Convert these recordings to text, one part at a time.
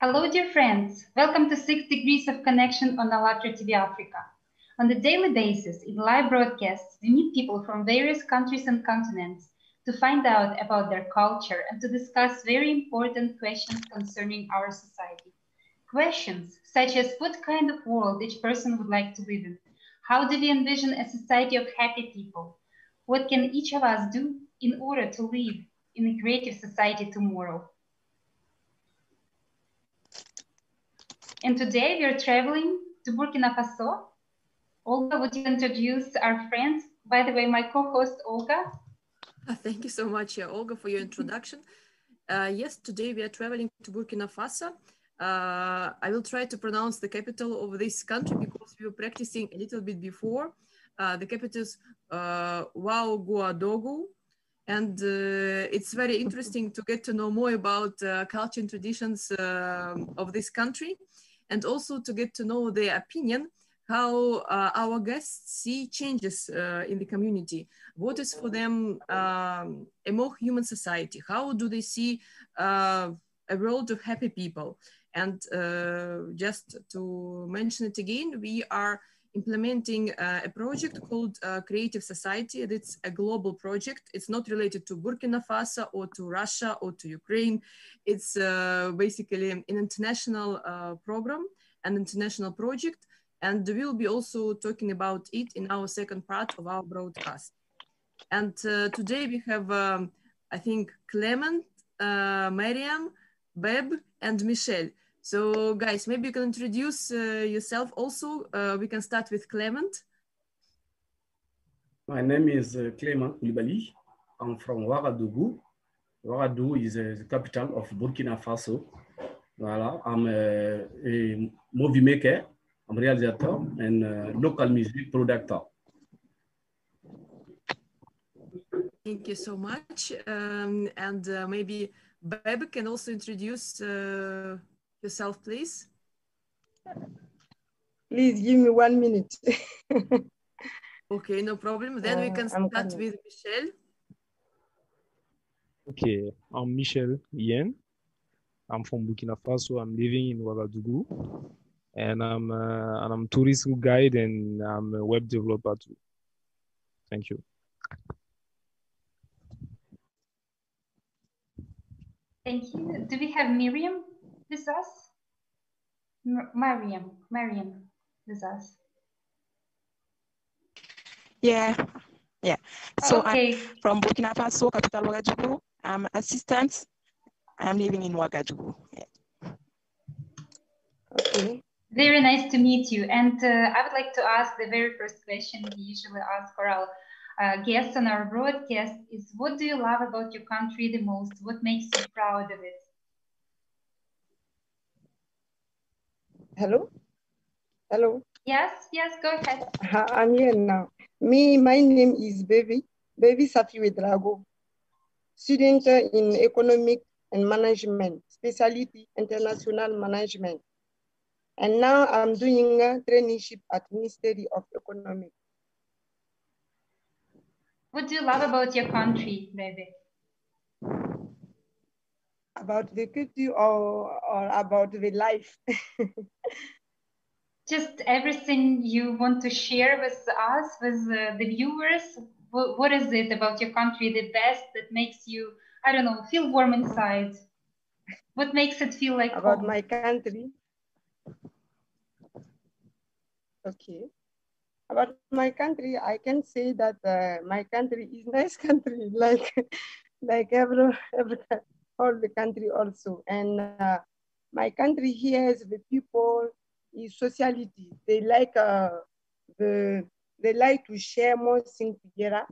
Hello, dear friends. Welcome to Six Degrees of Connection on ALLATRA TV Africa. On a daily basis, in live broadcasts, we meet people from various countries and continents to find out about their culture and to discuss very important questions concerning our society. Questions such as what kind of world each person would like to live in? How do we envision a society of happy people? What can each of us do in order to live in a creative society tomorrow? And today we are traveling to Burkina Faso. Olga, would you introduce our friends? By the way, my co-host Olga. Thank you so much, uh, Olga, for your introduction. Uh, yes, today we are traveling to Burkina Faso. Uh, I will try to pronounce the capital of this country because we were practicing a little bit before. Uh, the capital is uh, Ouagadougou, and uh, it's very interesting to get to know more about uh, culture and traditions uh, of this country and also to get to know their opinion how uh, our guests see changes uh, in the community. What is for them um, a more human society? How do they see uh, a world of happy people? And uh, just to mention it again, we are implementing uh, a project called uh, Creative Society. It's a global project. It's not related to Burkina Faso or to Russia or to Ukraine. It's basically an international program, an international project and we'll be also talking about it in our second part of our broadcast. And uh, today we have, um, I think, Clement, uh, Mariam, Beb, and Michelle. So guys, maybe you can introduce uh, yourself also. Uh, we can start with Clement. My name is uh, Clement Koulibaly. I'm from Ouagadougou. Ouagadougou is uh, the capital of Burkina Faso. Voilà, I'm a, a movie maker I'm réalisateur and uh, local music producer. Thank you so much. Um, and uh, maybe Beb can also introduce uh, yourself, please. Please give me one minute. okay, no problem. Then we can start with Michelle. Okay, I'm Michel Yen. I'm from Burkina Faso. I'm living in Ouagadougou and I'm uh, and I'm tourist guide and I'm a web developer too. Thank you. Thank you. Do we have Miriam with us? M Mariam, Mariam with us. Yeah, yeah. So okay. I'm from Burkina Faso, capital Ouagadougou. I'm assistant. I'm living in Ouagadougou. Yeah. Okay. Very nice to meet you. And uh, I would like to ask the very first question we usually ask for our uh, guests on our broadcast is what do you love about your country the most? What makes you proud of it? Hello? Hello? Yes, yes, go ahead. I'm here now. Me, my name is Baby, Baby Safi Drago, student in economic and management, specialty international management. And now I'm doing a traineeship at Ministry of Economy. What do you love about your country, baby? About the culture or, or about the life? Just everything you want to share with us, with uh, the viewers. What, what is it about your country, the best that makes you, I don't know, feel warm inside? What makes it feel like About home? my country? Okay. About my country, I can say that uh, my country is nice country, like like every, every all the country also. And uh, my country here is the people is sociality. They like uh, the they like to share more things together,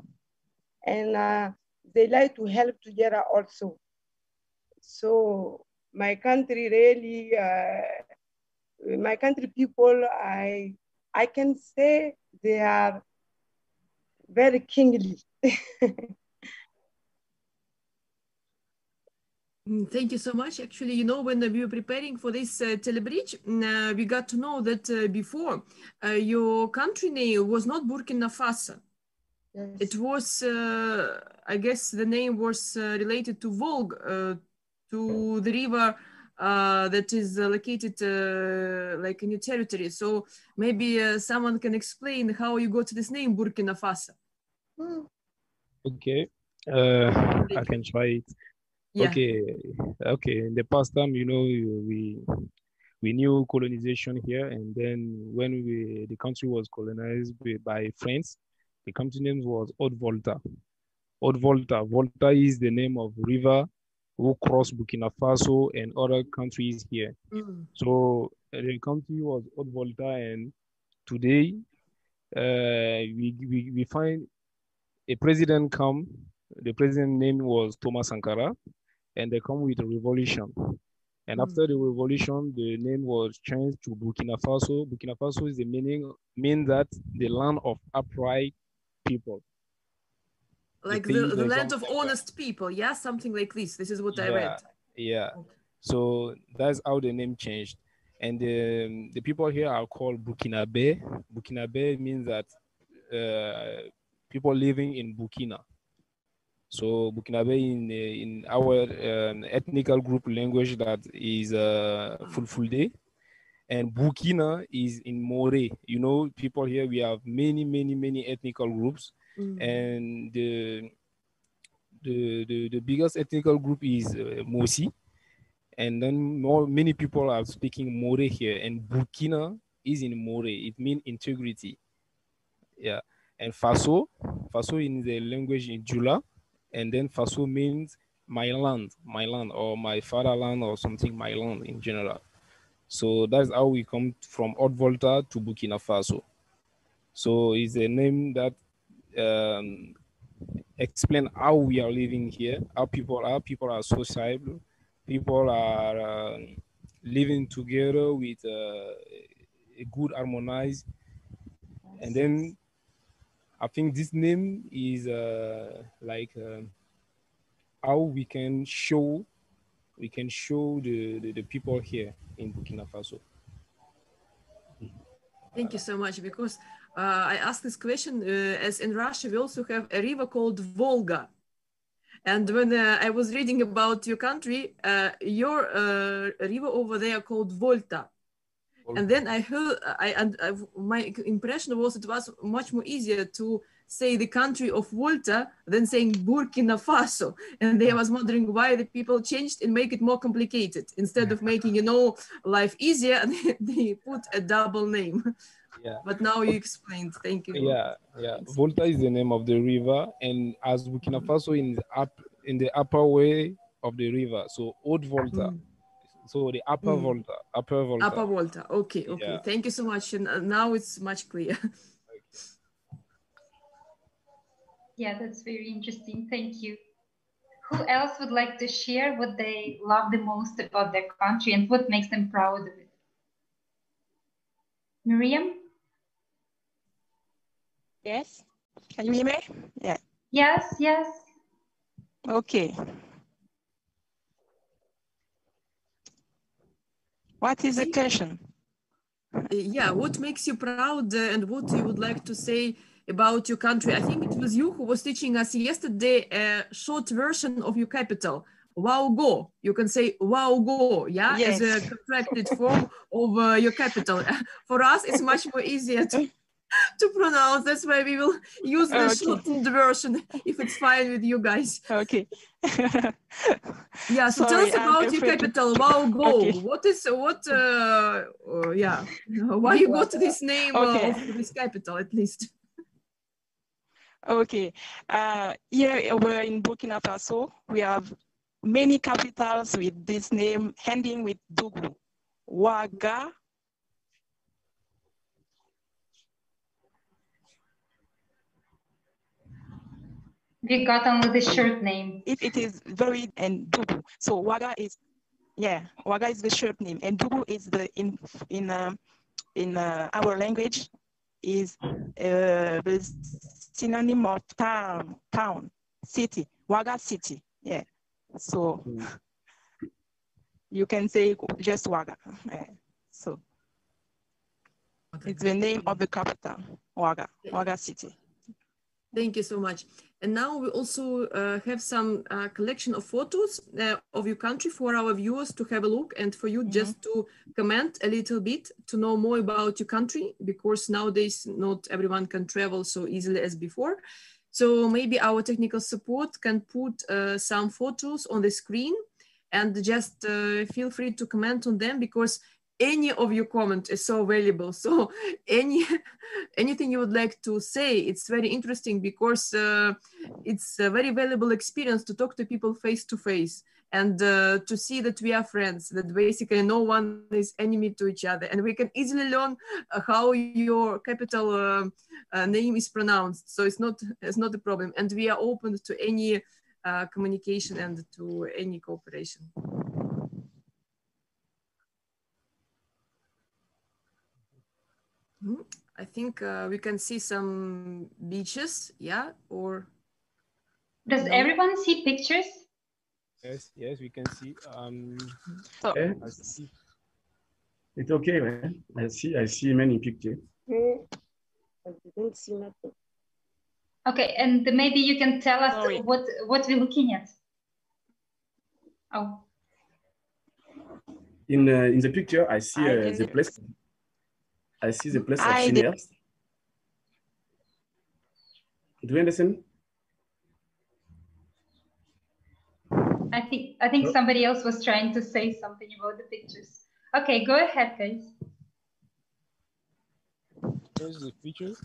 and uh, they like to help together also. So my country really, uh, my country people, I I can say they are very kingly. Thank you so much. Actually, you know, when we were preparing for this uh, telebridge, uh, we got to know that uh, before uh, your country name was not Burkina Faso. Yes. It was, uh, I guess, the name was uh, related to Volga, to the river uh, that is located uh, like in your territory. So maybe uh, someone can explain how you got this name Burkina Faso. Okay, uh, I can try it. Yeah. Okay, okay. In the past time, you know, we we knew colonization here, and then when we the country was colonized by France, the country name was Haute Volta. Haute Volta. Volta is the name of river who cross Burkina Faso and other countries here. Mm. So the country was Haute Volta, and today uh, we, we, we find a president come. The president name was Thomas Sankara, and they come with a revolution. And mm. after the revolution, the name was changed to Burkina Faso. Burkina Faso is the meaning mean that the land of upright people. Like the, the, the land of honest people. Yeah something like this. This is what yeah, i read. yeah. So that's how the name changed. And the, the people here are called burkinabe burkinabe means that uh, people living in burkina so burkinabe in in our um, ethnical group language that is uh, fulfulde and burkina is in more you know people here we have many many many ethnical groups Mm. And the, the, the, the, biggest ethnical group is uh, Mossi. And then more, many people are speaking More here. And Burkina is in More. It means integrity. Yeah. And Faso, Faso in the language in Jula. And then Faso means my land, my land, or my fatherland, or something, my land in general. So that's how we come from Haute Volta to Burkina Faso. So it's a name that um, explain how we are living here, how people are. People are sociable. People are uh, living together with uh, a good harmonized. And then I think this name is uh, like uh, how we can show we can show the, the, the people here in Burkina Faso. Thank you so much because uh, I asked this question uh, as in Russia, we also have a river called Volga. And when uh, I was reading about your country, your river over there called Volta. And then I heard, I and my impression was it was much more easier to say the country of Volta than saying Burkina Faso. And they was wondering why the people changed and make it more complicated. Instead of making, you know, life easier, they put a double name yeah. But now you explained. Thank you. Yeah, yeah. Volta is the name of the river, and as Burkina Faso in the up in the upper way of the river, so Haute Volta. Mm. So the upper mm. Volta, upper Volta. Upper Volta. Okay, okay. Yeah. Thank you so much. And uh, now it's much clearer. yeah, that's very interesting. Thank you. Who else would like to share what they love the most about their country and what makes them proud of it? Miriam? Yes. Can you hear me? Yeah. Yes, yes. Okay. What is the question? Yeah, what makes you proud and what you would like to say about your country? I think it was you who was teaching us yesterday a short version of your capital. Wow, go. You can say wow, go, yeah, yes. as a contracted form of uh, your capital. For us, it's much more easier to to pronounce. That's why we will use the okay. shortened version if it's fine with you guys. Okay. yeah. So Sorry, tell us about your capital. Wow, go. Okay. What is what? Uh, uh, yeah. Why you got this name okay. of this capital at least? Okay. Uh, here we're in Burkina Faso. We have many capitals with this name ending with Dugu. Ouaga, We got only the short name. If it is very and Dugu. So Waga is, yeah, Waga is the short name, and Dugu is the in in uh, in uh, our language is uh, the synonym of town, town, city, Waga city. Yeah. So you can say just Waga. Yeah. So it's the name of the capital, Waga, Waga city. Thank you so much. And now we also uh, have some uh, collection of photos uh, of your country for our viewers to have a look and for you mm -hmm. just to comment a little bit to know more about your country because nowadays not everyone can travel so easily as before. So maybe our technical support can put uh, some photos on the screen and just uh, feel free to comment on them because any of your comment is so valuable. So any anything you would like to say it's very interesting because uh, it's a very valuable experience to talk to people face to face and uh, to see that we are friends that basically no one is enemy to each other. And we can easily learn how your capital uh, uh, name is pronounced. So it's not it's not a problem. And we are open to any uh, communication and to any cooperation I think uh, we can see some beaches, yeah, or. Does no? everyone see pictures? Yes, yes, we can see. Um, so, okay. see. It's okay, man. I see, I see many pictures. I didn't see nothing. Okay, and maybe you can tell us Sorry. what what we're looking at. Oh. In uh, in the picture, I see uh, the place I see the place of I seniors. Do you understand? I think I think somebody else was trying to say something about the pictures. Okay, go ahead, guys. Here's the pictures.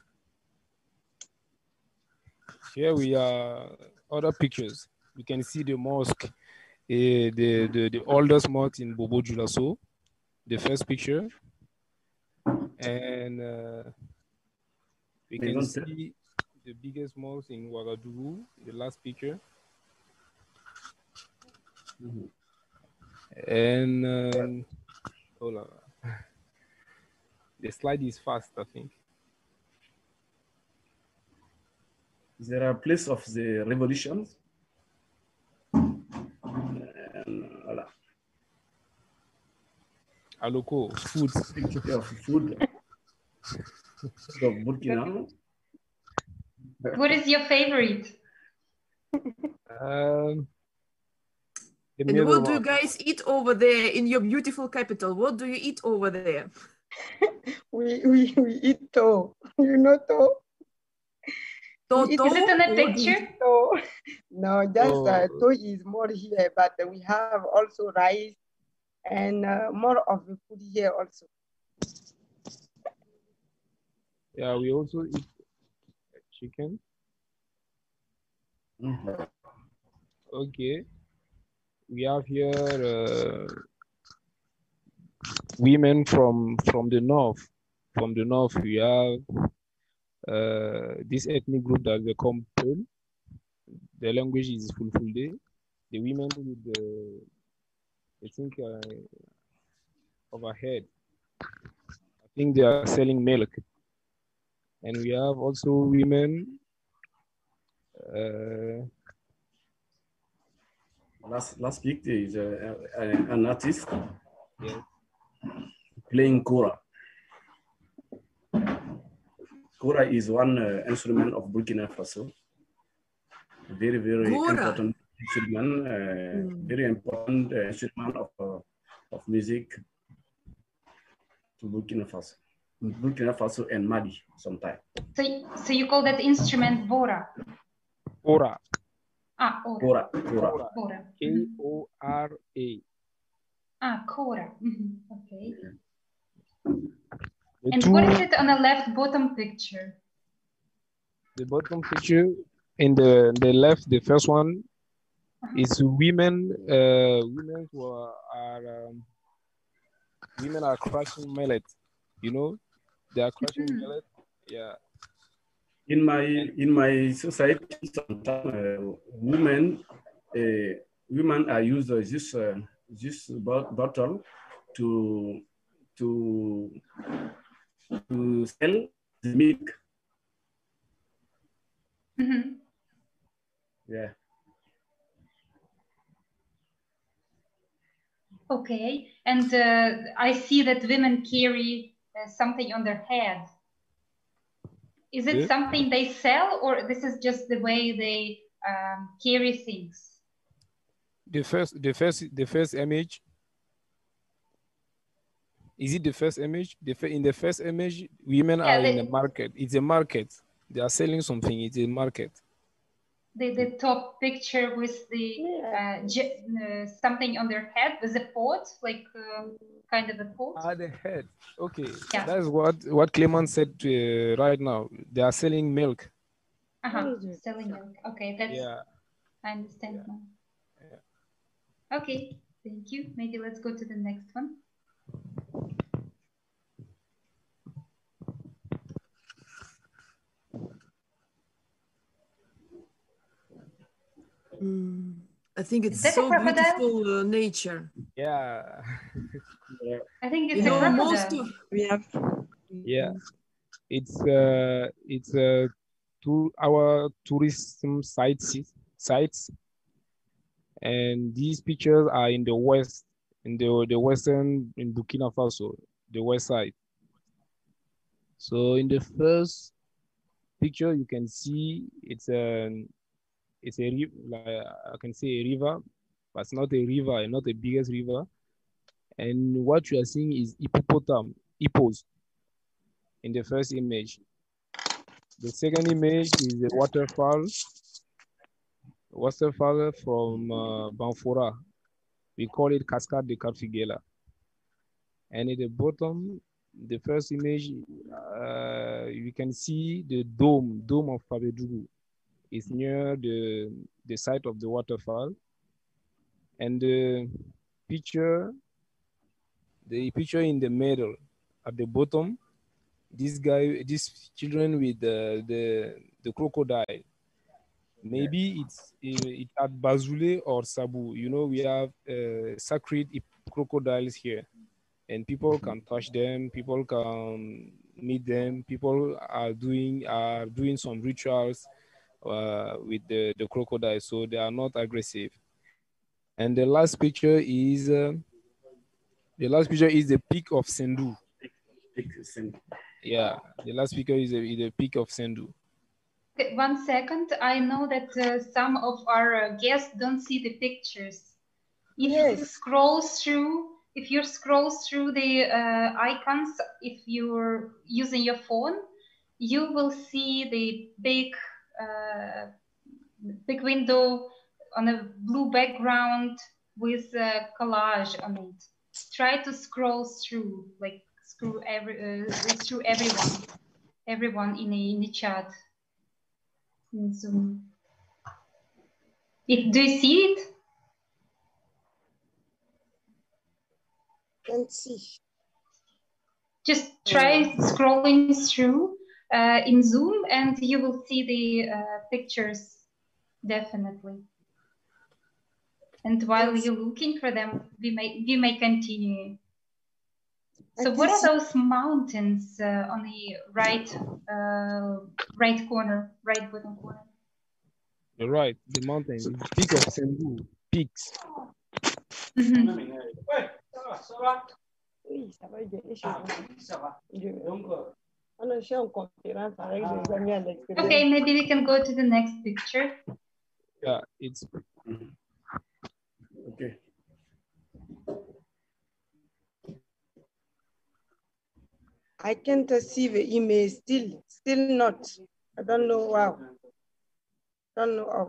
Here we are other pictures. You can see the mosque, uh, the, the, the oldest mosque in Bobo Dioulasso, the first picture and uh, we can see the biggest mosque in Ouagadougou, the last picture. Mm -hmm. And um, hold on. The slide is fast, I think. There are place of the revolutions? And, voilà. Aloko, food. of food. So Burkina. What is your favorite? Um, and what do you guys eat over there in your beautiful capital? What do you eat over there? we, we, we eat to. You know to? To, to? Is it in a picture? To. No, just oh. uh, to is more here, but we have also rice and uh, more of the food here also. Yeah, we also eat chicken. Mm -hmm. Okay. We have here uh, women from from the north. From the north, we have uh, this ethnic group that they call Peul. The language is Fulfulde. The women with the, I think, uh, overhead. I think they are selling milk and we have also women. Uh, last last week there is a, a, an artist yeah. playing kora. Kora is one uh, instrument of Burkina Faso. Very very Kora. important instrument. Uh, mm. Very important uh, instrument of uh, of music to Burkina Faso. Burkina Faso and Mali sometimes. So, so you call that instrument Bora? Bora. Ah, Ora. Ora. Ora. K-O-R-A. Ah, Kora. Mm -hmm. Okay. The and two, what is it on the left bottom picture? The bottom picture in the the left, the first one uh -huh. is women. Uh, women who are, are um, women are crushing millet. You know, they are crushing mm -hmm. Yeah. In my in my society, sometimes uh, women uh, women are used uh, this uh, this bottle to to to sell the milk. Mm -hmm. Yeah. Okay, and uh, I see that women carry something on their head. Is it Yeah. something they sell or this is just the way they um, carry things? The first, the first, the first image. Is it the first image? The in the first image, women Yeah, are in the market. It's a market. They are selling something. It's a market. The, the top picture with the Yeah. uh, j- uh, something on their head with a pot, like uh, kind of a pot. Ah, the head. Okay, Yeah. that's what what Clement said uh, right now. They are selling milk. Uh-huh. What is it? Selling milk. Okay, that's Yeah. I understand now. Okay, thank you. Maybe let's go to the next one. I think it's so beautiful uh, nature. Yeah. I think You it's a know, most of We have Yeah. It's uh it's uh to our tourism sites sites and these pictures are in the west in the the western in Burkina Faso, the west side. So in the first picture you can see it's a it's a ri- like I can say a river, but it's not a river, and not the biggest river. And what you are seeing is hippopotam, hippos in the first image. The second image is a waterfall, waterfall from uh, Banfora. We call it Cascade de Karfiguéla. And at the bottom, the first image, uh, you can see the dome, dome of Fabédougou. It's near the, the site of the waterfall. And the picture, the picture in the middle, at the bottom, this guy, these children with the the, the crocodile. Maybe it's it at Bazoulé or Sabou. You know, we have uh, sacred crocodiles here, and people can touch them. People can meet them. People are doing are doing some rituals uh, with the the crocodile, so they are not aggressive. And the last picture is uh, the last picture is the peak of Sindou. Yeah, the last speaker is the, is peak of Sindou. One second. I know that uh, some of our uh, guests don't see the pictures. If you scroll through, if you scroll through the uh, icons, if you're using your phone, you will see the big, uh, big window on a blue background with a collage on it. Try to scroll through, like screw every, uh, through everyone, everyone in the, in the chat in Zoom. If, do you see it? Can't see. Just try scrolling through uh, in Zoom and you will see the uh, pictures definitely. And while you're looking for them, we may we may continue. So what are those mountains uh, on the right uh, right corner, right bottom corner? The right, the mountain, the peak of Sindou, peaks. Mhm. Oui, ça va, je je- je- On a fait une conférence avec des amis à l'extérieur. Okay, maybe we can go to the next picture. Yeah, it's Okay. I can't see the image still, still not. I don't know wow. Don't know how.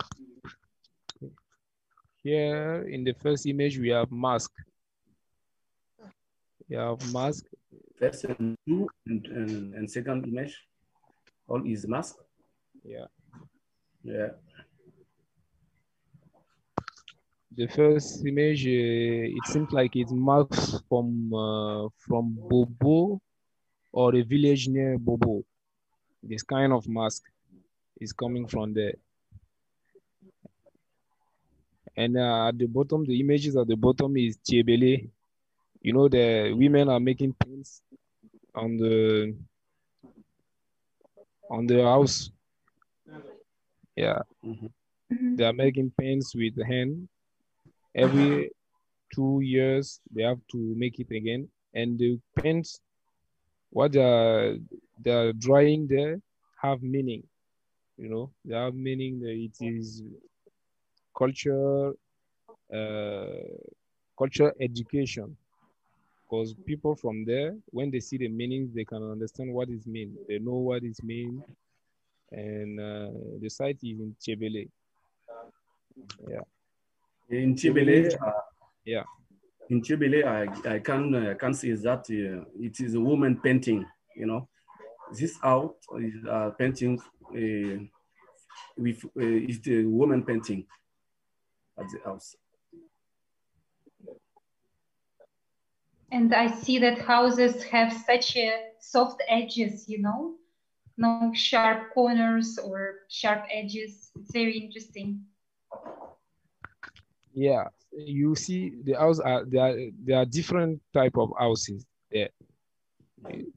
here in the first image we have mask. We have mask. First and two and, and, and second image, all is mask. Yeah. Yeah. The first image, uh, it seems like it's marks from uh, from Bobo or a village near Bobo. This kind of mask is coming from there. And uh, at the bottom, the images at the bottom is Tiebele. You know, the women are making pins on the on the house. Yeah, Mhm. Mhm. they are making pins with the hand. Every two years, they have to make it again. And the pins, what they are, they are drying there have meaning. You know, they have meaning. It is culture, uh, culture education. Because people from there, when they see the meanings, they can understand what it means. They know what it means. And uh, the site is in Tchébélé. Yeah. In Tchébélé, uh, yeah. In Tchébélé, I, I can uh, can see that uh, it is a woman painting. You know, this out is uh, painting uh, with uh, is the woman painting at the house. And I see that houses have such a soft edges, you know, no sharp corners or sharp edges. It's very interesting. Yeah, you see the house are there are there are different type of houses there.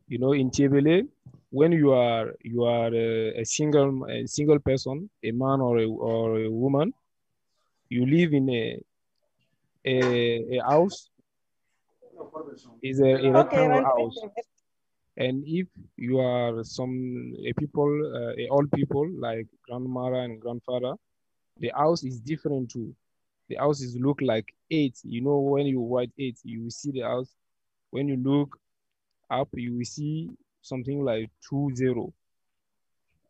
You know, in Tchébélé, when you are you are a, a, single a single person, a man or a, or a woman, you live in a a, a house is a, a rectangle house. And if you are some a people, uh, a old people like grandmother and grandfather, the house is different too. The houses look like eight. You know, when you write eight, you will see the house. When you look up, you will see something like two zero.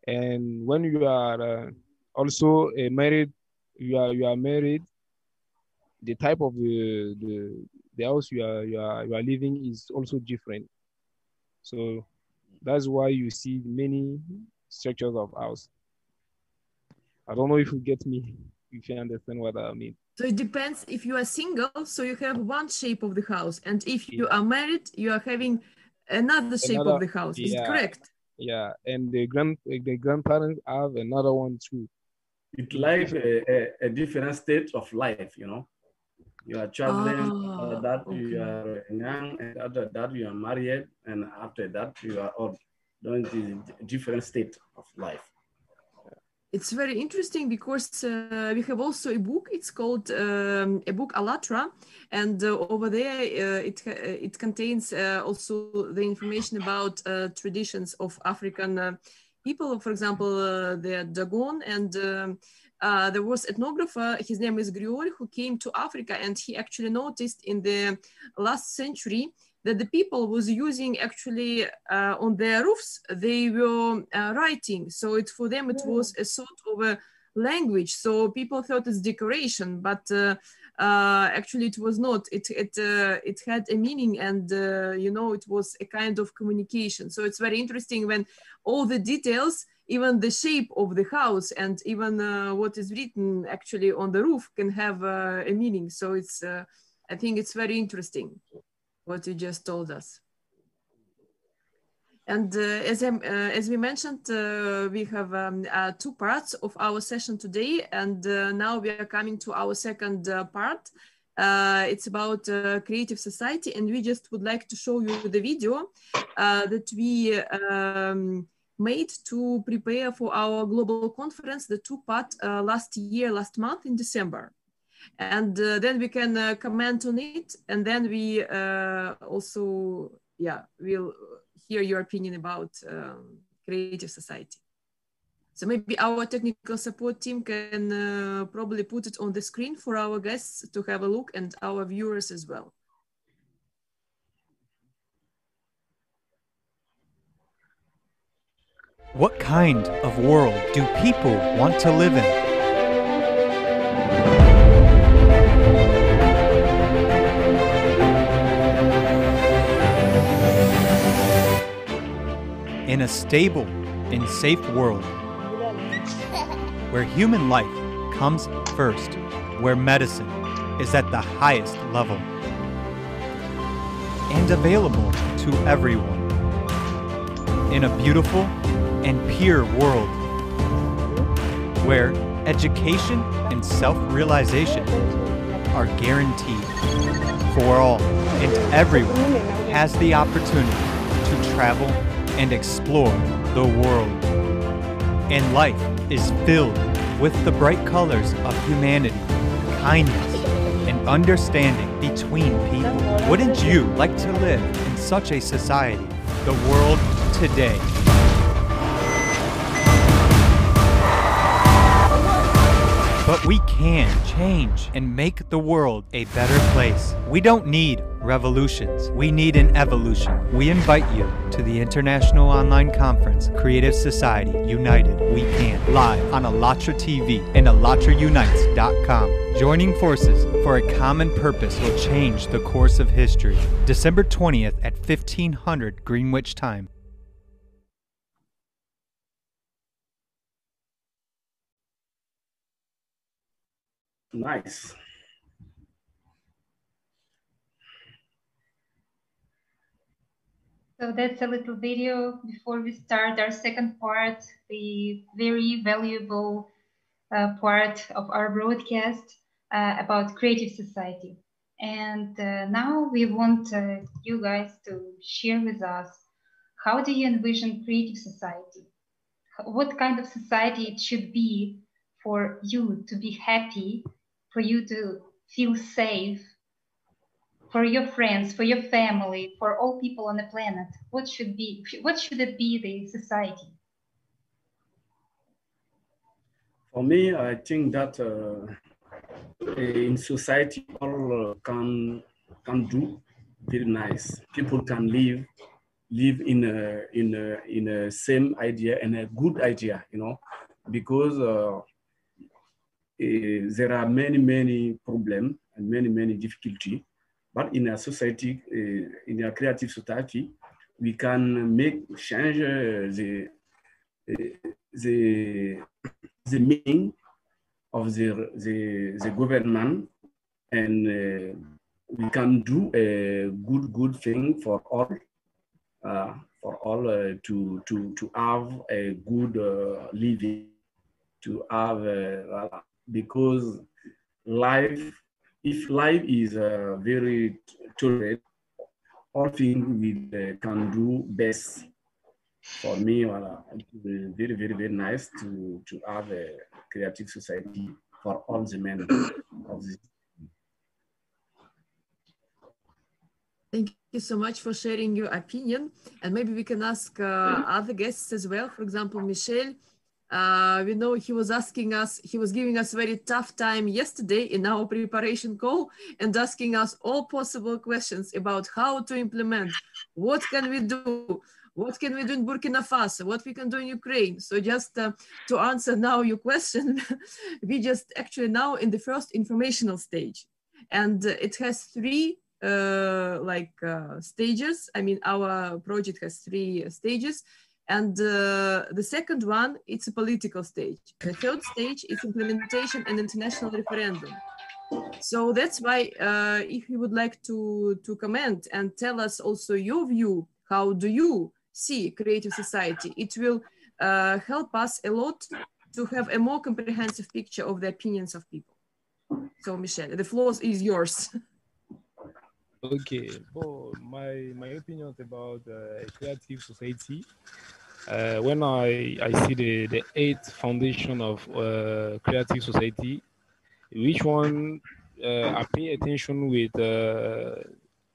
And when you are uh, also a married, you are you are married. The type of the the the house you are you are you are living is also different. So that's why you see many structures of house. I don't know if you get me, if you understand what I mean. So it depends if you are single, so you have one shape of the house, and if you are married, you are having another shape another, of the house. Is yeah, it correct? Yeah, and the grand the grandparents have another one too. It's like a, a, a different state of life, you know you are traveling, after that okay. you are young, and after that you are married, and after that you are old. Doing the different state of life. It's very interesting because uh, we have also a book. It's called um, a book ALLATRA, and uh, over there uh, it uh, it contains uh, also the information about uh, traditions of African uh, people. For example, uh, the Dogon and. Um, uh, there was ethnographer, his name is Griaule, who came to Africa and he actually noticed in the last century that the people was using actually uh, on their roofs, they were uh, writing. So it for them, it was a sort of a language. So people thought it's decoration, but uh, actually it was not. It, it, uh, it had a meaning and, uh, you know, it was a kind of communication. So it's very interesting when all the details even the shape of the house and even uh, what is written actually on the roof can have uh, a meaning. So it's, I think it's very interesting what you just told us. And uh, as, uh, as we mentioned, uh, we have um, two parts of our session today. And now we are coming to our second part. it's about creative society. And we just would like to show you the video that we um, made to prepare for our global conference, the two part uh, last year, last month in December. And uh, then we can uh, comment on it. And then we also, yeah, we'll hear your opinion about um, creative society. So maybe our technical support team can uh, probably put it on the screen for our guests to have a look and our viewers as well. What kind of world do people want to live in? In a stable and safe world where human life comes first, where medicine is at the highest level and available to everyone. In a beautiful and pure world where education and self realization are guaranteed for all and everyone has the opportunity to travel and explore the world. And life is filled with the bright colors of humanity, kindness, and understanding between people. Wouldn't you like to live in such a society, the world today? But we can change and make the world a better place. We don't need revolutions, we need an evolution. We invite you to the International Online Conference Creative Society United We Can, live on ALLATRA TV and AllatraUnites.com. Joining forces for a common purpose will change the course of history. December 20th at 1500 Greenwich Time. Nice. So that's a little video before we start our second part, the very valuable uh, part of our broadcast uh, about creative society. And uh, now we want uh, you guys to share with us, how do you envision creative society? What kind of society it should be for you to be happy, for you to feel safe, for your friends, for your family, for all people on the planet? What should be, what should it be the society? For me, I think that uh, in society, all uh, can can do very nice. People can live live in a in a in a same idea and a good idea, you know, because uh, eh, there are many many problems and many many difficulty. But in a society, uh, in a creative society, we can make change uh, the uh, the the meaning of the the, the government, and we can do a good good thing for all uh, for all uh, to to to have a good uh, living, to have because life if life is uh, very tolerant, all things we uh, can do best. For me, uh, it's very, very, very nice to, to have a creative society for all the men of this. Thank you so much for sharing your opinion. And maybe we can ask uh, other guests as well. For example, Michel, uh, we know he was asking us, he was giving us very tough time yesterday in our preparation call and asking us all possible questions about how to implement, what can we do, what can we do in Burkina Faso, what we can do in Ukraine. So just uh, to answer now your question, we just actually now in the first informational stage. And uh, it has three uh, like uh, stages. I mean, our project has three stages. And uh, the second one, it's a political stage. The third stage is implementation and international referendum. So that's why uh, if you would like to, to comment and tell us also your view, how do you see creative society, it will uh, help us a lot to have a more comprehensive picture of the opinions of people. So Michelle, the floor is yours. Okay, well, my my opinion about uh, creative society. Uh, when I I see the the eighth foundation of uh, creative society, which one uh, I pay attention with. Uh,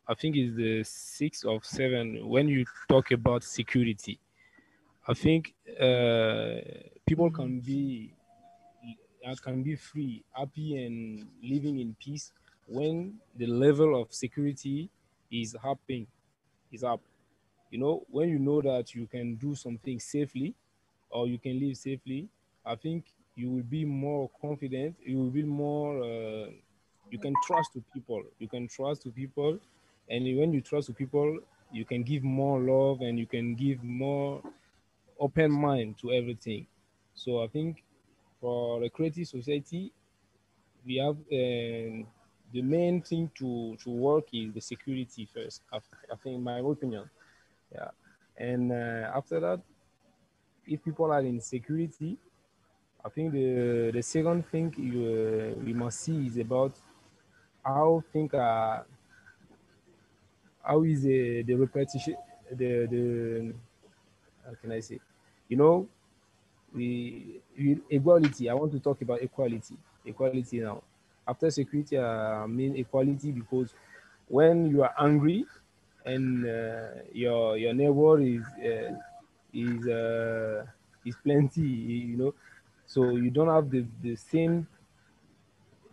I think is the six of seven when you talk about security. I think uh, people can be can be free, happy, and living in peace when the level of security is upping, is up. You know, when you know that you can do something safely or you can live safely, I think you will be more confident. You will be more. Uh, you can trust to people. You can trust to people, and when you trust to people, you can give more love and you can give more open mind to everything. So I think for a creative society, we have. Uh, the main thing to to work is the security first. I, I think my opinion, yeah. And uh, after that, if people are in security, I think the the second thing you uh, we must see is about how think uh, how is the the repetition the the how can I say, you know, the equality. I want to talk about equality. Equality now after security, uh, I mean equality because when you are angry and uh, your your neighbor is uh, is uh, is plenty, you know, so you don't have the, the same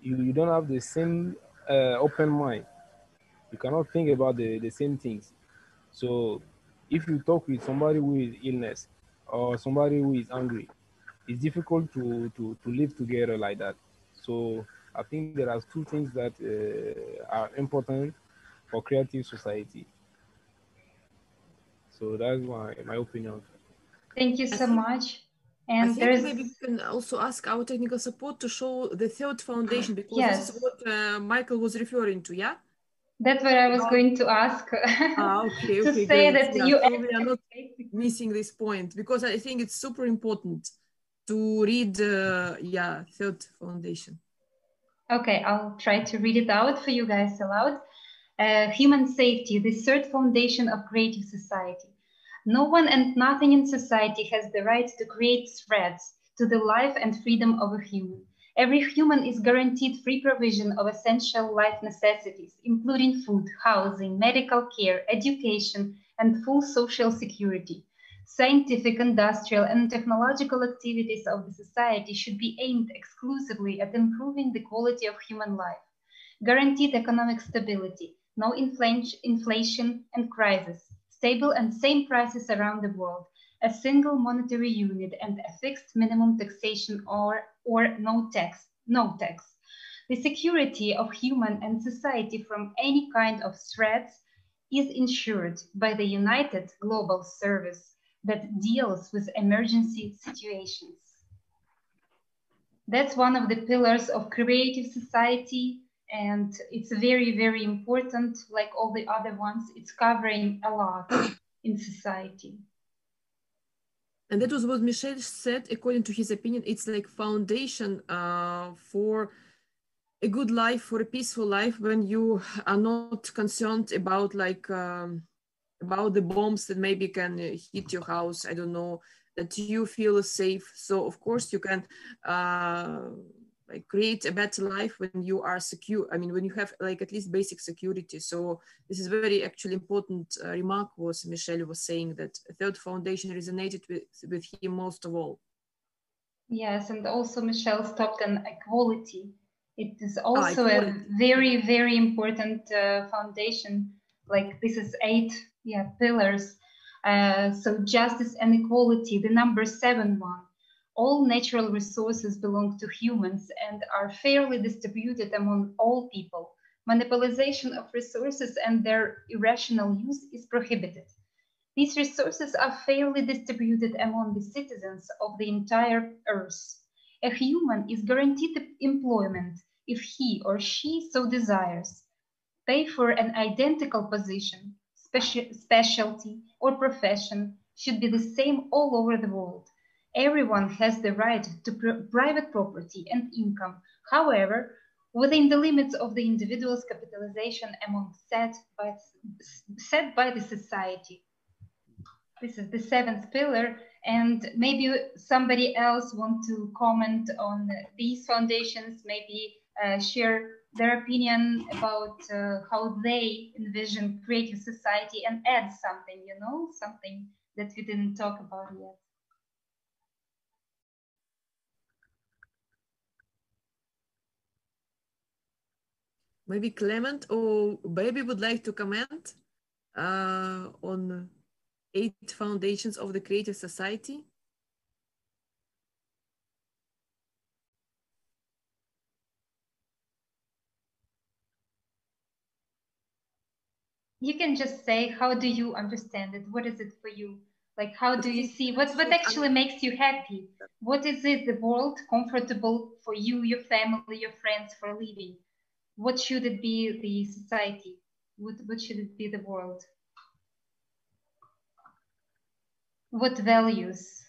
you, you don't have the same uh, open mind. You cannot think about the, the same things. So if you talk with somebody who is illness or somebody who is angry, it's difficult to, to, to live together like that. So I think there are two things that uh, are important for creative society. So that's my, my opinion. Thank you so much. I And think maybe we can also ask our technical support to show the third foundation because this is what uh, Michael was referring to, yeah? that's what I was going to ask. Ah, okay, to okay, say great. that Yeah, you so we are not missing this point because I think it's super important to read, uh, yeah, third foundation. Okay, I'll try to read it out for you guys aloud. Uh, human safety, the third foundation of creative society. No one and nothing in society has the right to create threats to the life and freedom of a human. Every human is guaranteed free provision of essential life necessities, including food, housing, medical care, education, and full social security. Scientific, industrial, and technological activities of the society should be aimed exclusively at improving the quality of human life. Guaranteed economic stability, no infl- inflation and crisis, stable and same prices around the world, a single monetary unit, and a fixed minimum taxation or, or no tax, no tax. The security of human and society from any kind of threats is ensured by the United Global Service that deals with emergency situations. That's one of the pillars of creative society, and it's very, very important, like all the other ones. It's covering a lot in society. And that was what Michel said, according to his opinion, it's like foundation uh, for a good life, for a peaceful life when you are not concerned about like um, about the bombs that maybe can uh, hit your house. I don't know that you feel safe. So of course you can uh, like create a better life when you are secure. I mean, when you have like at least basic security. So this is very actually important uh, remark was Michel was saying that third foundation resonated with, with him most of all. Yes, and also Michel stopped on equality. It is also a very, very important uh, foundation. Like this is eight, yeah, pillars. Uh, so justice and equality, the number seven one. All natural resources belong to humans and are fairly distributed among all people. Monopolization of resources and their irrational use is prohibited. These resources are fairly distributed among the citizens of the entire Earth. A human is guaranteed employment if he or she so desires. Pay for an identical position, speci- specialty, or profession should be the same all over the world. Everyone has the right to pr- private property and income, however, within the limits of the individual's capitalization among set by, set by the society. This is the seventh pillar, and maybe somebody else want to comment on these foundations, maybe share their opinion about uh, how they envision creative society and add something, you know, something that we didn't talk about yet. Maybe Clement or Baby would like to comment uh, on eight foundations of the creative society. You can just say, how do you understand it? What is it for you? Like, how do you see what, what actually makes you happy? What is it, the world comfortable for you, your family, your friends for living? What should it be, the society? What, what should it be, the world? What values?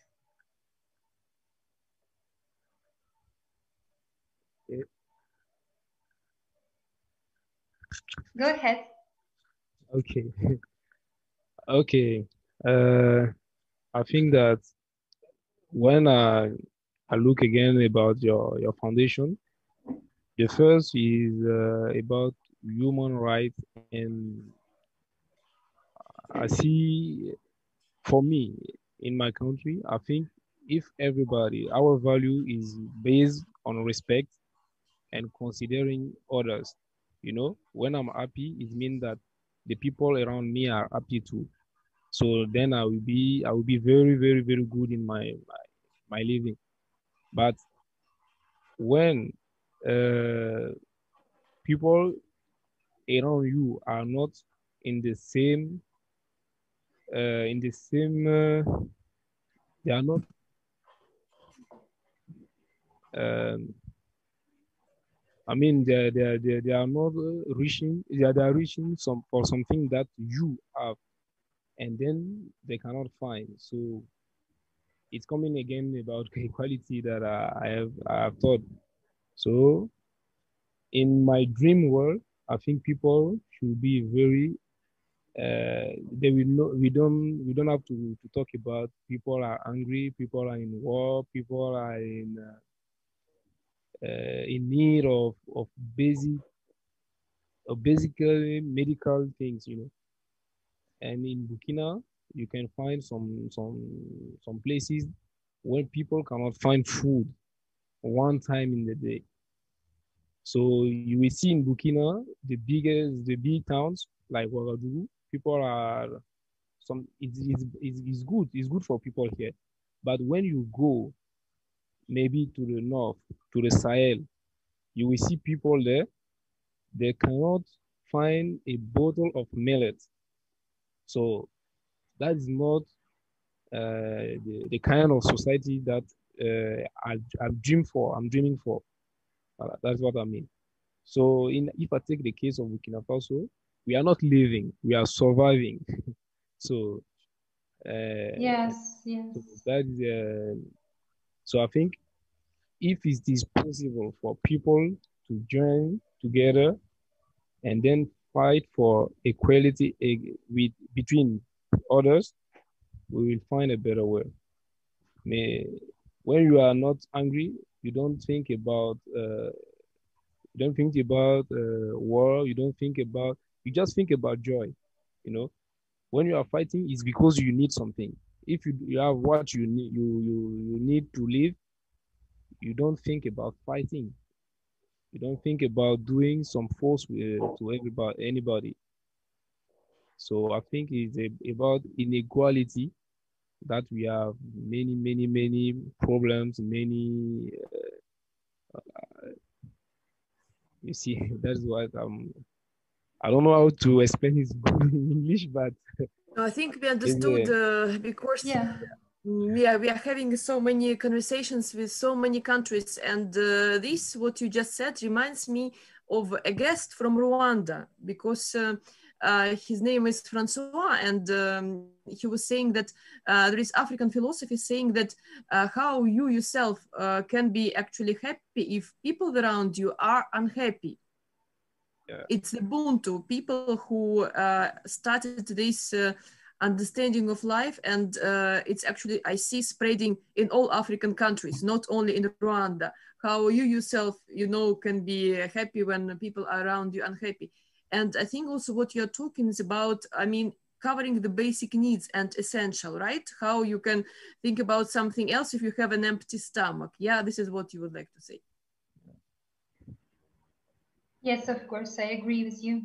Go ahead. Okay. okay. Uh, I think that when I I look again about your your foundation, the first is uh, about human rights, and I see for me in my country, I think if everybody our value is based on respect, and considering others. You know, when I'm happy, it means that the people around me are happy too. So then I will be I will be very very very good in my my, my living. But when uh, people around you are not in the same uh, in the same uh, they are not um, I mean they they they, they are not uh, reaching they are, they are reaching some for something that you have and then they cannot find. So it's coming again about equality that I have I have thought. So in my dream world I think people should be very uh, they will know we don't we don't have to, to talk about people are angry, people are in war, people are in uh, Uh, in need of of basic of basically medical things, you know. And in Burkina, you can find some some some places where people cannot find food one time in the day. So you will see in Burkina the biggest the big towns like Ouagadougou, people are some it's, it's, it's good it's good for people here but when you go maybe to the north to the sahel. You will see people there. They cannot find a bottle of millet. So that is not uh, the, the kind of society that uh, I, I dream for i'm dreaming for. Uh, that's what i mean. So in if i take the case of burkina faso we are not living, we are surviving. so uh, yes, yes. So that is uh, so I think if it is possible for people to join together and then fight for equality with between others, we will find a better way. May, when you are not angry, you don't think about uh, you don't think about uh, war. You don't think about you just think about joy. You know, when you are fighting, it's because you need something. If you, you have what you need, you, you you need to live. You don't think about fighting. You don't think about doing some force to everybody, anybody. So I think it's a, about inequality that we have many, many, many problems, many. Uh, you see, that's what I'm I don't know how to explain it in English, but I think we understood uh, because yeah. yeah, we are having so many conversations with so many countries, and uh, this what you just said reminds me of a guest from Rwanda because. Uh, uh, his name is Francois, and um, he was saying that uh, there is African philosophy saying that uh, how you yourself uh, can be actually happy if people around you are unhappy yeah. it's Ubuntu, people who uh, started this uh, understanding of life, and uh, it's actually I see spreading in all African countries, not only in Rwanda. How you yourself, you know, can be happy when people are around you unhappy, and I think also what you're talking is about. I mean, covering the basic needs and essential, right? How you can think about something else if you have an empty stomach. Yeah, this is what you would like to say. Yes, of course, I agree with you.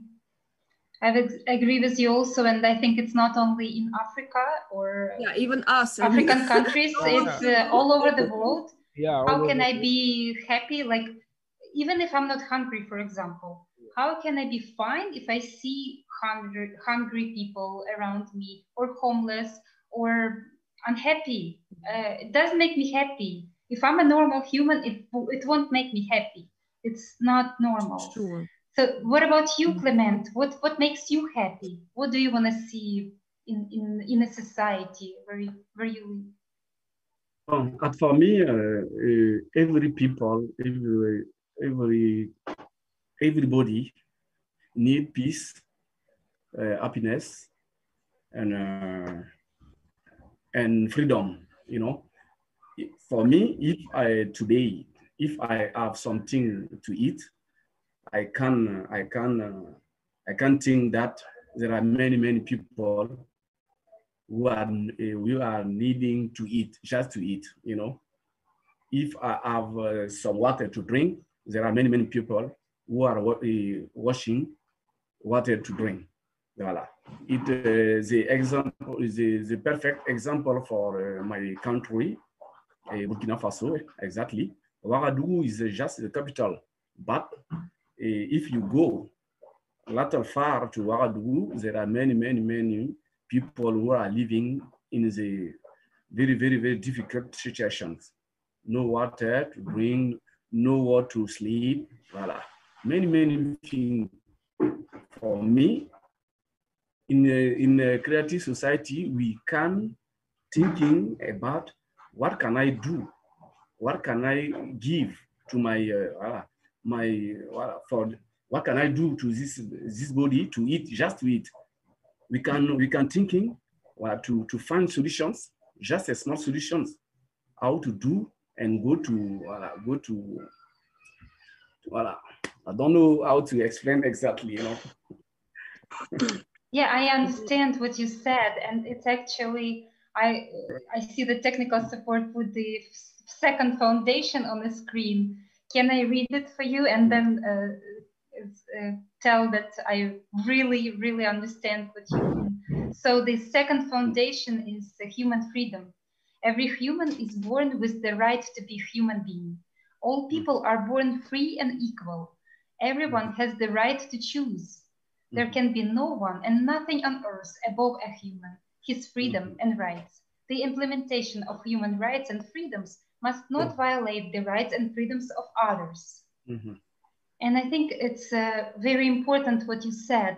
I agree with you also, and I think it's not only in Africa or yeah, even us African countries. It's uh, all over the world. Yeah. How can I be happy? Like, even if I'm not hungry, for example, how can I be fine if I see hungry, hungry people around me, or homeless, or unhappy? Uh, it doesn't make me happy. If I'm a normal human, it it won't make me happy it's not normal. Sure. So what about you, Clement? What what makes you happy? What do you want to see in, in, in a society where you, where you live? Um, and for me, uh, uh, every people, every, every, everybody need peace, uh, happiness, and uh, and freedom. You know, for me, if I today if I have something to eat, I can I can uh, I can think that there are many many people who are uh, who are needing to eat just to eat. You know, if I have uh, some water to drink, there are many, many people who are uh, washing water to drink. Voila. It uh, the example is the, the perfect example for uh, my country, uh, Burkina Faso, exactly. Ouagadougou is just the capital, but uh, if you go a little far to Ouagadougou, there are many, many, many people who are living in the very, very, very difficult situations. No water to drink, no water to sleep, voila. Many, many things for me in a, in a creative society, we can thinking about what can I do, what can I give to my uh, my uh, for what can I do to this this body to eat just to eat. We can we can thinking to to find solutions, just a small solutions, how to do and go to uh, go to. Voilà. I don't know how to explain exactly, you know. Yeah, I understand what you said, and it's actually I I see the technical support with the second foundation on the screen. Can I read it for you and then uh, uh, tell that I really really understand what you mean? So the second foundation is human freedom. Every human is born with the right to be human being. All people are born free and equal. Everyone has the right to choose there can be no one and nothing on earth above a human, his freedom and rights. The implementation of human rights and freedoms must not violate the rights and freedoms of others. Mhm. And I think it's uh, very important what you said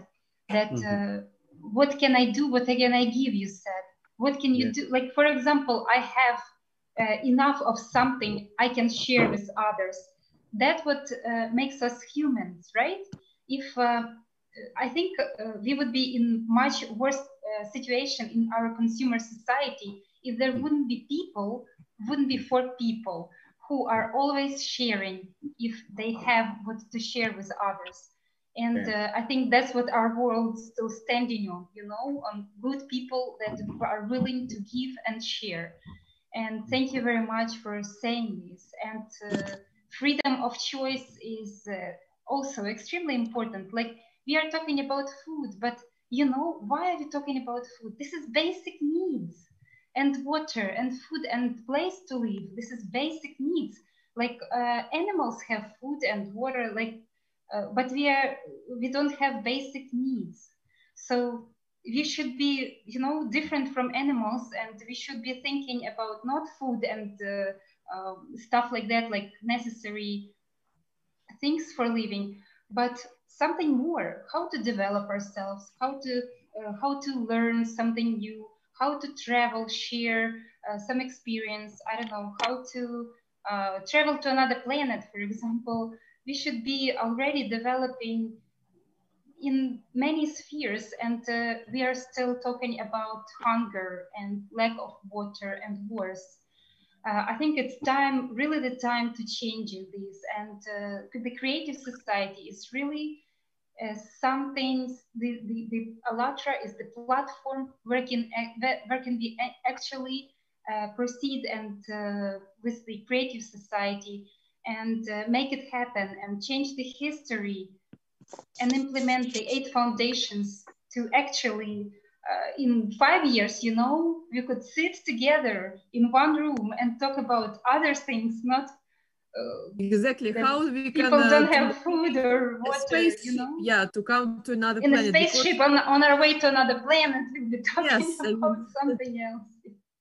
that uh, what can I do? What can I give? You said, what can you Yes. do? Like, for example, I have uh, enough of something I can share with others. That's what uh, makes us humans, right? If uh, I think uh, we would be in much worse uh, situation in our consumer society if there wouldn't be people, wouldn't be for people who are always sharing if they have what to share with others. And uh, I think that's what our world's still standing on, you know, on good people that are willing to give and share. And thank you very much for saying this. And uh, freedom of choice is uh, also extremely important. Like we are talking about food, but you know, why are we talking about food? This is basic needs and water and food and place to live. This is basic needs. Like uh, animals have food and water, like, uh, but we are we don't have basic needs. So we should be, you know, different from animals, and we should be thinking about not food and uh, uh, stuff like that, like necessary things for living, but something more. How to develop ourselves, how to uh, how to learn something new, how to travel, share uh, some experience. I don't know how to uh, travel to another planet, for example. We should be already developing in many spheres, and uh, we are still talking about hunger and lack of water and wars. Uh, I think it's time, really the time to change this. And uh, the creative society is really uh, something, the, the, the ALLATRA is the platform where can, where can we actually uh, proceed and uh, with the creative society and uh, make it happen and change the history and implement the eight foundations to actually uh, in five years, you know, we could sit together in one room and talk about other things, not Exactly. How we can people uh, don't have food or water, space, you know. yeah, to come to another In a planet. because- spaceship on, on our way to another planet, we'll be talking Yes, about something else.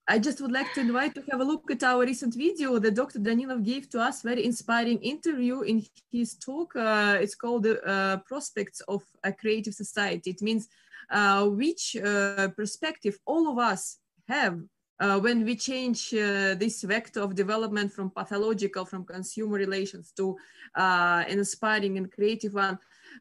I just would like to invite to have a look at our recent video that Dr. Danilov gave to us, very inspiring interview in his talk. Uh, it's called the uh, Prospects of a Creative Society. It means uh, which uh, perspective all of us have uh, when we change uh, this vector of development from pathological, from consumer relations to uh, an inspiring and creative one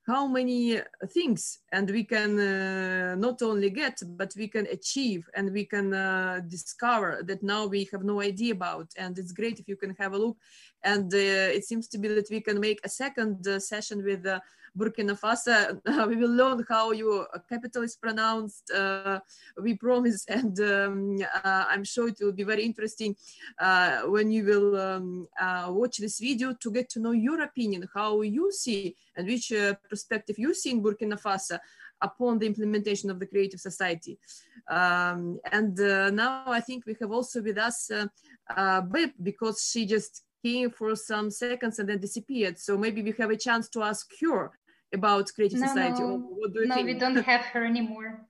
how many things and we can uh, not only get but we can achieve and we can uh, discover that now we have no idea about and it's great if you can have a look. And uh, it seems to be that we can make a second session with Burkina Faso. we will learn how your capital is pronounced, uh, we promise. And um, uh, I'm sure it will be very interesting uh, when you will um, watch this video to get to know your opinion, how you see and which perspective you see in Burkina Faso upon the implementation of the creative society. Um, and uh, now I think we have also with us uh, uh, because she just came for some seconds and then disappeared. So maybe we have a chance to ask her about creative no, society. No, no we don't have her anymore.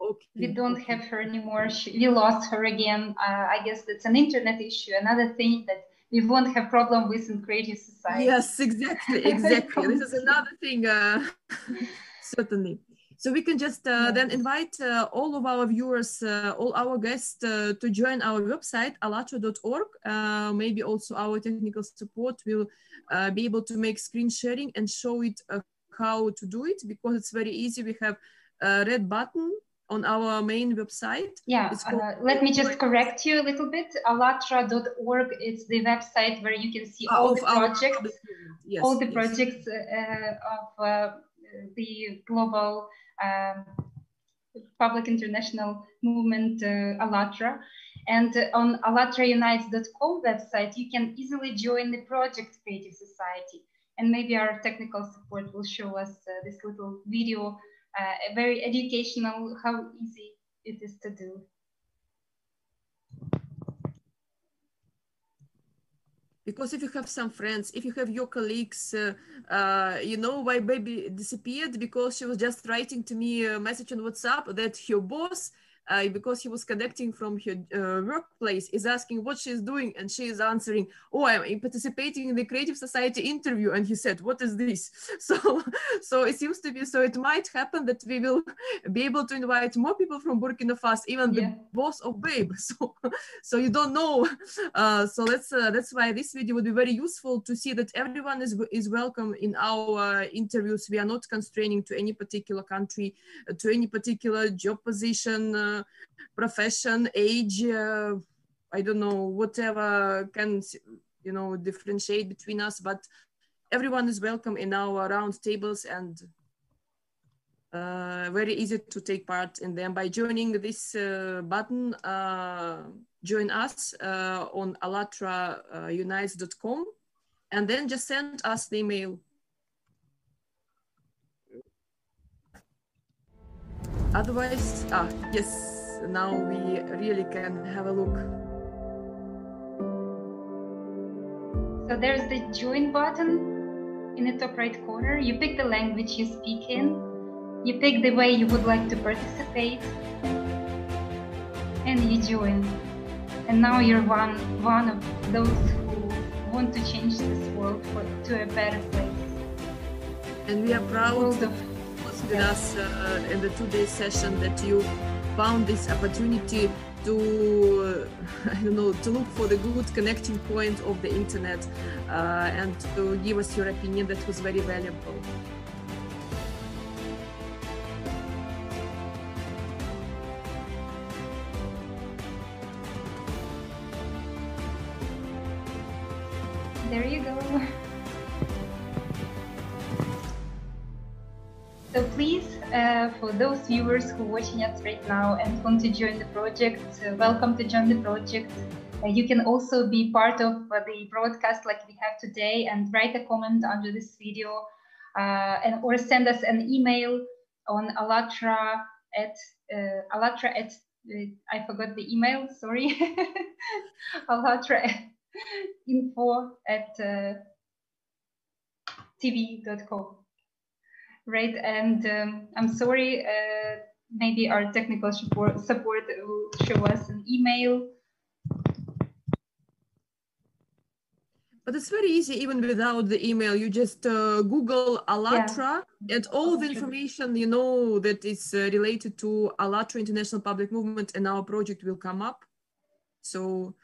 Okay. We don't have her anymore. She, we lost her again. Uh, I guess that's an internet issue. Another thing that we won't have problem with in creative society. Yes, exactly, exactly. this is another thing. Uh, certainly. So we can just uh, then invite uh, all of our viewers, uh, all our guests uh, to join our website, allatra.org. Uh, maybe also our technical support will uh, be able to make screen sharing and show it how to do it because it's very easy. We have a red button on our main website. Yeah, let me just correct you a little bit. allatra.org is the website where you can see all the projects, yes, all the yes. projects of the global um, public international movement uh, Allatra. And on allatraunites.com website, you can easily join the project Creative Society. And maybe our technical support will show us uh, this little video, uh, very educational, how easy it is to do. because if you have some friends if you have your colleagues uh, uh, you know why baby disappeared because she was just writing to me a message on whatsapp that her boss uh, because he was connecting from her uh, workplace, is asking what she's doing, and she is answering, "Oh, I'm participating in the Creative Society interview." And he said, "What is this?" So, so it seems to be. So it might happen that we will be able to invite more people from Burkina Faso, even yeah. the boss of Babe. So, so you don't know. Uh, so that's uh, that's why this video would be very useful to see that everyone is is welcome in our interviews. We are not constraining to any particular country, uh, to any particular job position profession, age, uh, I don't know, whatever can, you know, differentiate between us, but everyone is welcome in our round tables and uh, very easy to take part in them by joining this uh, button, uh, join us uh, on allatraunites.com and then just send us the email. Otherwise, ah, yes, now we really can have a look. So there's the join button in the top right corner. You pick the language you speak in. You pick the way you would like to participate. And you join. And now you're one, one of those who want to change this world for, to a better place. And we are proud of with us uh, in the two-day session that you found this opportunity to I don't know to look for the good connecting point of the internet uh, and to give us your opinion that was very valuable. For those viewers who are watching us right now and want to join the project, uh, welcome to join the project. Uh, you can also be part of uh, the broadcast like we have today and write a comment under this video uh, and or send us an email on allatra at uh, Allatra at I forgot the email, sorry. allatra info at tv.com right? And um, I'm sorry, uh, maybe our technical support, support will show us an email. But it's very easy even without the email. You just uh, Google Allatra yeah. and all the information you know that is uh, related to Allatra International Public Movement and our project will come up. So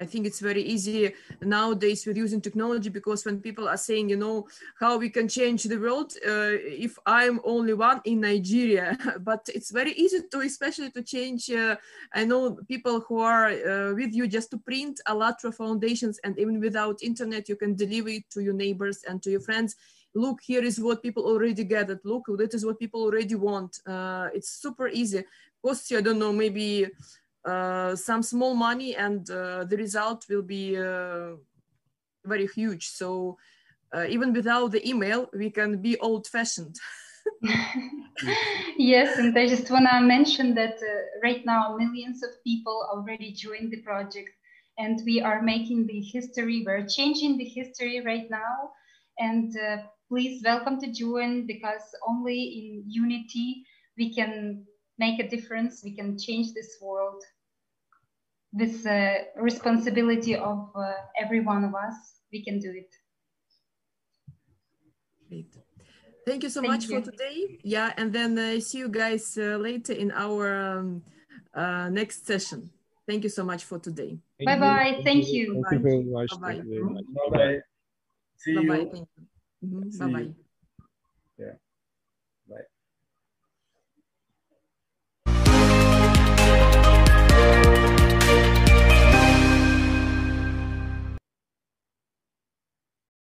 I think it's very easy nowadays with using technology because when people are saying, you know, how we can change the world uh, if I'm only one in Nigeria, but it's very easy to, especially to change. Uh, I know people who are uh, with you just to print a lot of foundations and even without internet, you can deliver it to your neighbors and to your friends. Look, here is what people already gathered. Look, that is what people already want. Uh, it's super easy. Costs, you, I don't know, maybe some small money and uh, the result will be uh, very huge. So even without the email, we can be old fashioned. yes, and I just want to mention that uh, right now millions of people already joined the project, and we are making the history. We're changing the history right now, and uh, please welcome to join because only in unity we can make a difference. We can change this world this uh, responsibility of uh, every one of us, we can do it. Great. Thank you so Thank much you. for today. Yeah, and then uh, see you guys uh, later in our um, uh, next session. Thank you so much for today. Bye bye. Thank you. Thank you very much. Bye-bye. Thank you very much. Bye bye. See Bye you. bye. Thank you. Bye you. bye.